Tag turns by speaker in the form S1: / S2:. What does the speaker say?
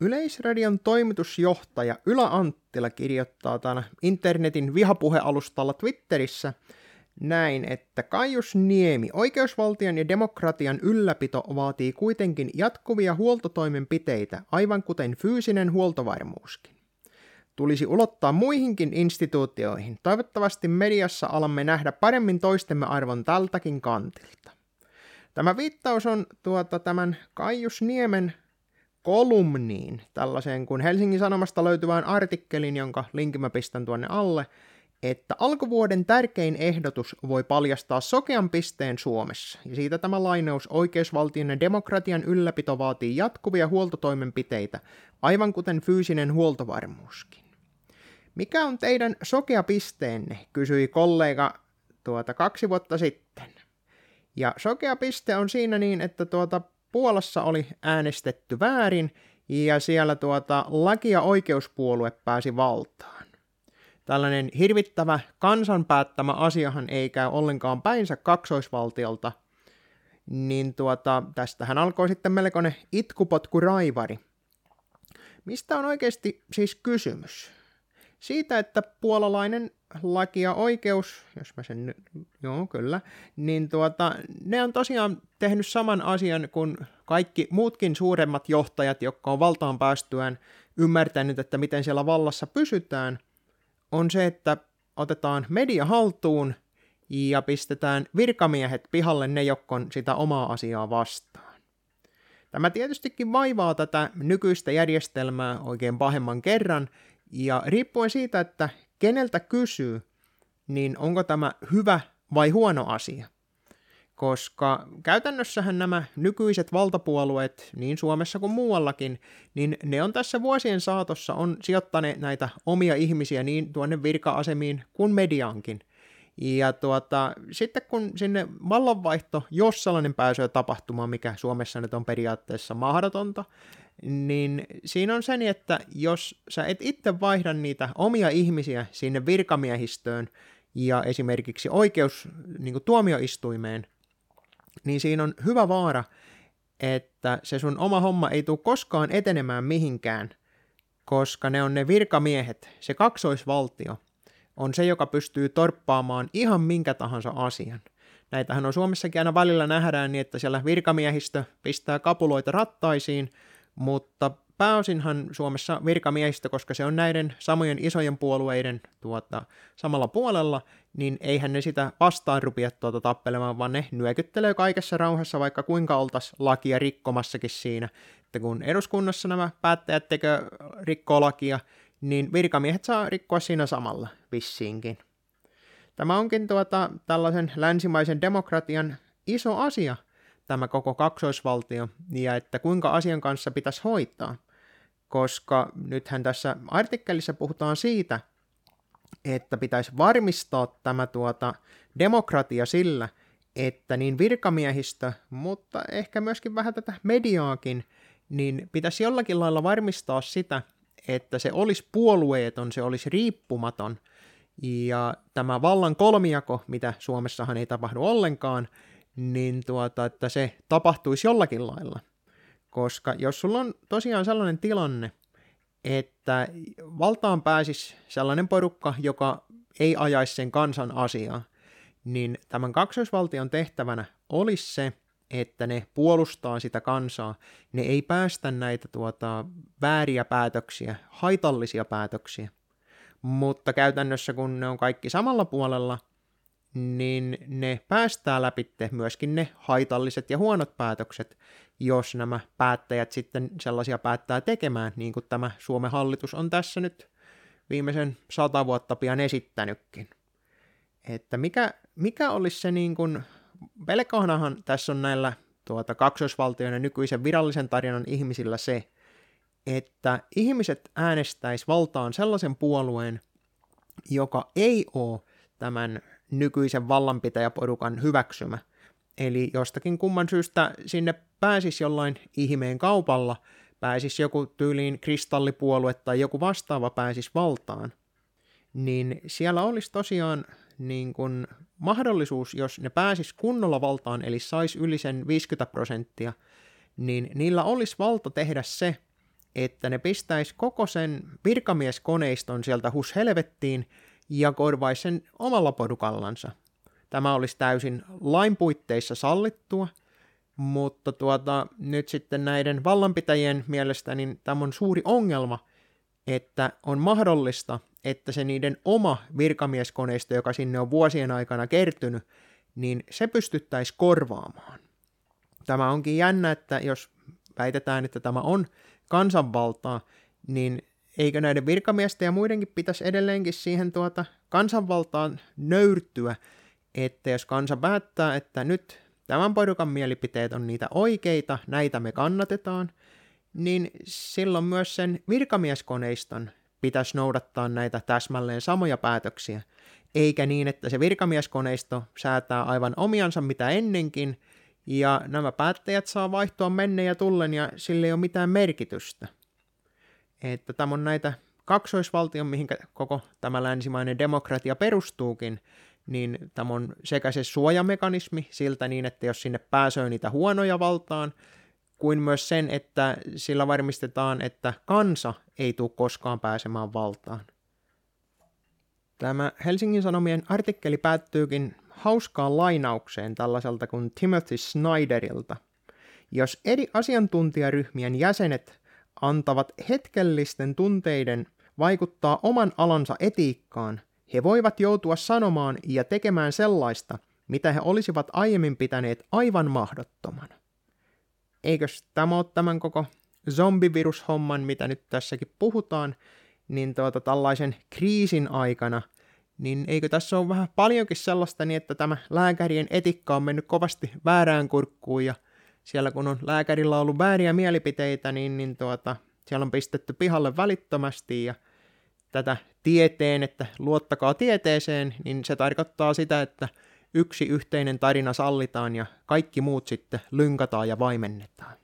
S1: Yleisradion toimitusjohtaja Ylä Anttila kirjoittaa täällä internetin vihapuhealustalla Twitterissä näin, että Kaius Niemi, oikeusvaltion ja demokratian ylläpito vaatii kuitenkin jatkuvia huoltotoimenpiteitä, aivan kuten fyysinen huoltovarmuuskin. Tulisi ulottaa muihinkin instituutioihin. Toivottavasti mediassa alamme nähdä paremmin toistemme arvon tältäkin kantilta. Tämä viittaus on tuota, tämän Kaius Niemen kolumniin, tällaiseen kuin Helsingin Sanomasta löytyvään artikkelin, jonka linkin mä pistän tuonne alle, että alkuvuoden tärkein ehdotus voi paljastaa sokean pisteen Suomessa, ja siitä tämä lainaus oikeusvaltion ja demokratian ylläpito vaatii jatkuvia huoltotoimenpiteitä, aivan kuten fyysinen huoltovarmuuskin. Mikä on teidän sokea pisteenne, kysyi kollega tuota kaksi vuotta sitten. Ja sokea piste on siinä niin, että tuota Puolassa oli äänestetty väärin ja siellä tuota laki- ja oikeuspuolue pääsi valtaan. Tällainen hirvittävä kansan päättämä asiahan ei käy ollenkaan päinsä kaksoisvaltiolta, niin tuota, tästähän alkoi sitten melkoinen itkupotku raivari. Mistä on oikeasti siis kysymys? Siitä, että puolalainen laki ja oikeus, jos mä sen nyt, joo kyllä, niin tuota, ne on tosiaan tehnyt saman asian kuin kaikki muutkin suuremmat johtajat, jotka on valtaan päästyään ymmärtänyt, että miten siellä vallassa pysytään, on se, että otetaan media haltuun ja pistetään virkamiehet pihalle ne, jotka on sitä omaa asiaa vastaan. Tämä tietystikin vaivaa tätä nykyistä järjestelmää oikein pahemman kerran, ja riippuen siitä, että keneltä kysyy, niin onko tämä hyvä vai huono asia. Koska käytännössähän nämä nykyiset valtapuolueet, niin Suomessa kuin muuallakin, niin ne on tässä vuosien saatossa on sijoittaneet näitä omia ihmisiä niin tuonne virka-asemiin kuin mediaankin. Ja tuota, sitten kun sinne vallanvaihto, jos sellainen pääsee tapahtumaan, mikä Suomessa nyt on periaatteessa mahdotonta, niin siinä on sen, että jos sä et itse vaihda niitä omia ihmisiä sinne virkamiehistöön ja esimerkiksi oikeus niin tuomioistuimeen, niin siinä on hyvä vaara, että se sun oma homma ei tule koskaan etenemään mihinkään, koska ne on ne virkamiehet, se kaksoisvaltio, on se, joka pystyy torppaamaan ihan minkä tahansa asian. Näitähän on Suomessakin aina välillä nähdään niin, että siellä virkamiehistö pistää kapuloita rattaisiin, mutta pääosinhan Suomessa virkamiehistä, koska se on näiden samojen isojen puolueiden tuota, samalla puolella, niin eihän ne sitä vastaan rupia tuota tappelemaan, vaan ne nyökyttelee kaikessa rauhassa, vaikka kuinka oltaisi lakia rikkomassakin siinä. Että kun eduskunnassa nämä päättäjät tekee rikkoo lakia, niin virkamiehet saa rikkoa siinä samalla vissiinkin. Tämä onkin tuota, tällaisen länsimaisen demokratian iso asia, tämä koko kaksoisvaltio, ja että kuinka asian kanssa pitäisi hoitaa. Koska nythän tässä artikkelissa puhutaan siitä, että pitäisi varmistaa tämä tuota demokratia sillä, että niin virkamiehistö, mutta ehkä myöskin vähän tätä mediaakin, niin pitäisi jollakin lailla varmistaa sitä, että se olisi puolueeton, se olisi riippumaton, ja tämä vallan kolmijako, mitä Suomessahan ei tapahdu ollenkaan, niin tuota, että se tapahtuisi jollakin lailla. Koska jos sulla on tosiaan sellainen tilanne, että valtaan pääsisi sellainen porukka, joka ei ajaisi sen kansan asiaa, niin tämän kaksoisvaltion tehtävänä olisi se, että ne puolustaa sitä kansaa, ne ei päästä näitä tuota, vääriä päätöksiä, haitallisia päätöksiä. Mutta käytännössä kun ne on kaikki samalla puolella, niin ne päästää läpi myöskin ne haitalliset ja huonot päätökset, jos nämä päättäjät sitten sellaisia päättää tekemään, niin kuin tämä Suomen hallitus on tässä nyt viimeisen sata vuotta pian esittänytkin. Että mikä, mikä olisi se niin kuin, pelkohanahan tässä on näillä tuota, kaksoisvaltioiden nykyisen virallisen tarinan ihmisillä se, että ihmiset äänestäis valtaan sellaisen puolueen, joka ei ole tämän nykyisen vallanpitäjäporukan hyväksymä. Eli jostakin kumman syystä sinne pääsisi jollain ihmeen kaupalla, pääsisi joku tyyliin kristallipuolue tai joku vastaava pääsisi valtaan, niin siellä olisi tosiaan niin kuin mahdollisuus, jos ne pääsis kunnolla valtaan, eli sais yli sen 50 prosenttia, niin niillä olisi valta tehdä se, että ne pistäisi koko sen virkamieskoneiston sieltä hus helvettiin ja korvaisi sen omalla porukallansa. Tämä olisi täysin lain puitteissa sallittua, mutta tuota, nyt sitten näiden vallanpitäjien mielestä niin tämä on suuri ongelma, että on mahdollista, että se niiden oma virkamieskoneisto, joka sinne on vuosien aikana kertynyt, niin se pystyttäisiin korvaamaan. Tämä onkin jännä, että jos väitetään, että tämä on kansanvaltaa, niin eikö näiden virkamiesten ja muidenkin pitäisi edelleenkin siihen tuota kansanvaltaan nöyrtyä, että jos kansa päättää, että nyt tämän porukan mielipiteet on niitä oikeita, näitä me kannatetaan, niin silloin myös sen virkamieskoneiston pitäisi noudattaa näitä täsmälleen samoja päätöksiä, eikä niin, että se virkamieskoneisto säätää aivan omiansa mitä ennenkin, ja nämä päättäjät saa vaihtoa menne ja tullen, ja sille ei ole mitään merkitystä. Että tämä on näitä kaksoisvaltion, mihin koko tämä länsimainen demokratia perustuukin, niin tämä on sekä se suojamekanismi siltä niin, että jos sinne pääsee niitä huonoja valtaan, kuin myös sen, että sillä varmistetaan, että kansa ei tule koskaan pääsemään valtaan. Tämä Helsingin Sanomien artikkeli päättyykin hauskaan lainaukseen tällaiselta kuin Timothy Snyderilta. Jos eri asiantuntijaryhmien jäsenet antavat hetkellisten tunteiden vaikuttaa oman alansa etiikkaan, he voivat joutua sanomaan ja tekemään sellaista, mitä he olisivat aiemmin pitäneet aivan mahdottomana. Eikös tämä ole tämän koko zombivirushomman, mitä nyt tässäkin puhutaan, niin tuota, tällaisen kriisin aikana, niin eikö tässä ole vähän paljonkin sellaista niin, että tämä lääkärien etikka on mennyt kovasti väärään kurkkuun ja siellä kun on lääkärillä ollut vääriä mielipiteitä, niin, niin tuota, siellä on pistetty pihalle välittömästi ja tätä tieteen, että luottakaa tieteeseen, niin se tarkoittaa sitä, että yksi yhteinen tarina sallitaan ja kaikki muut sitten lynkataan ja vaimennetaan.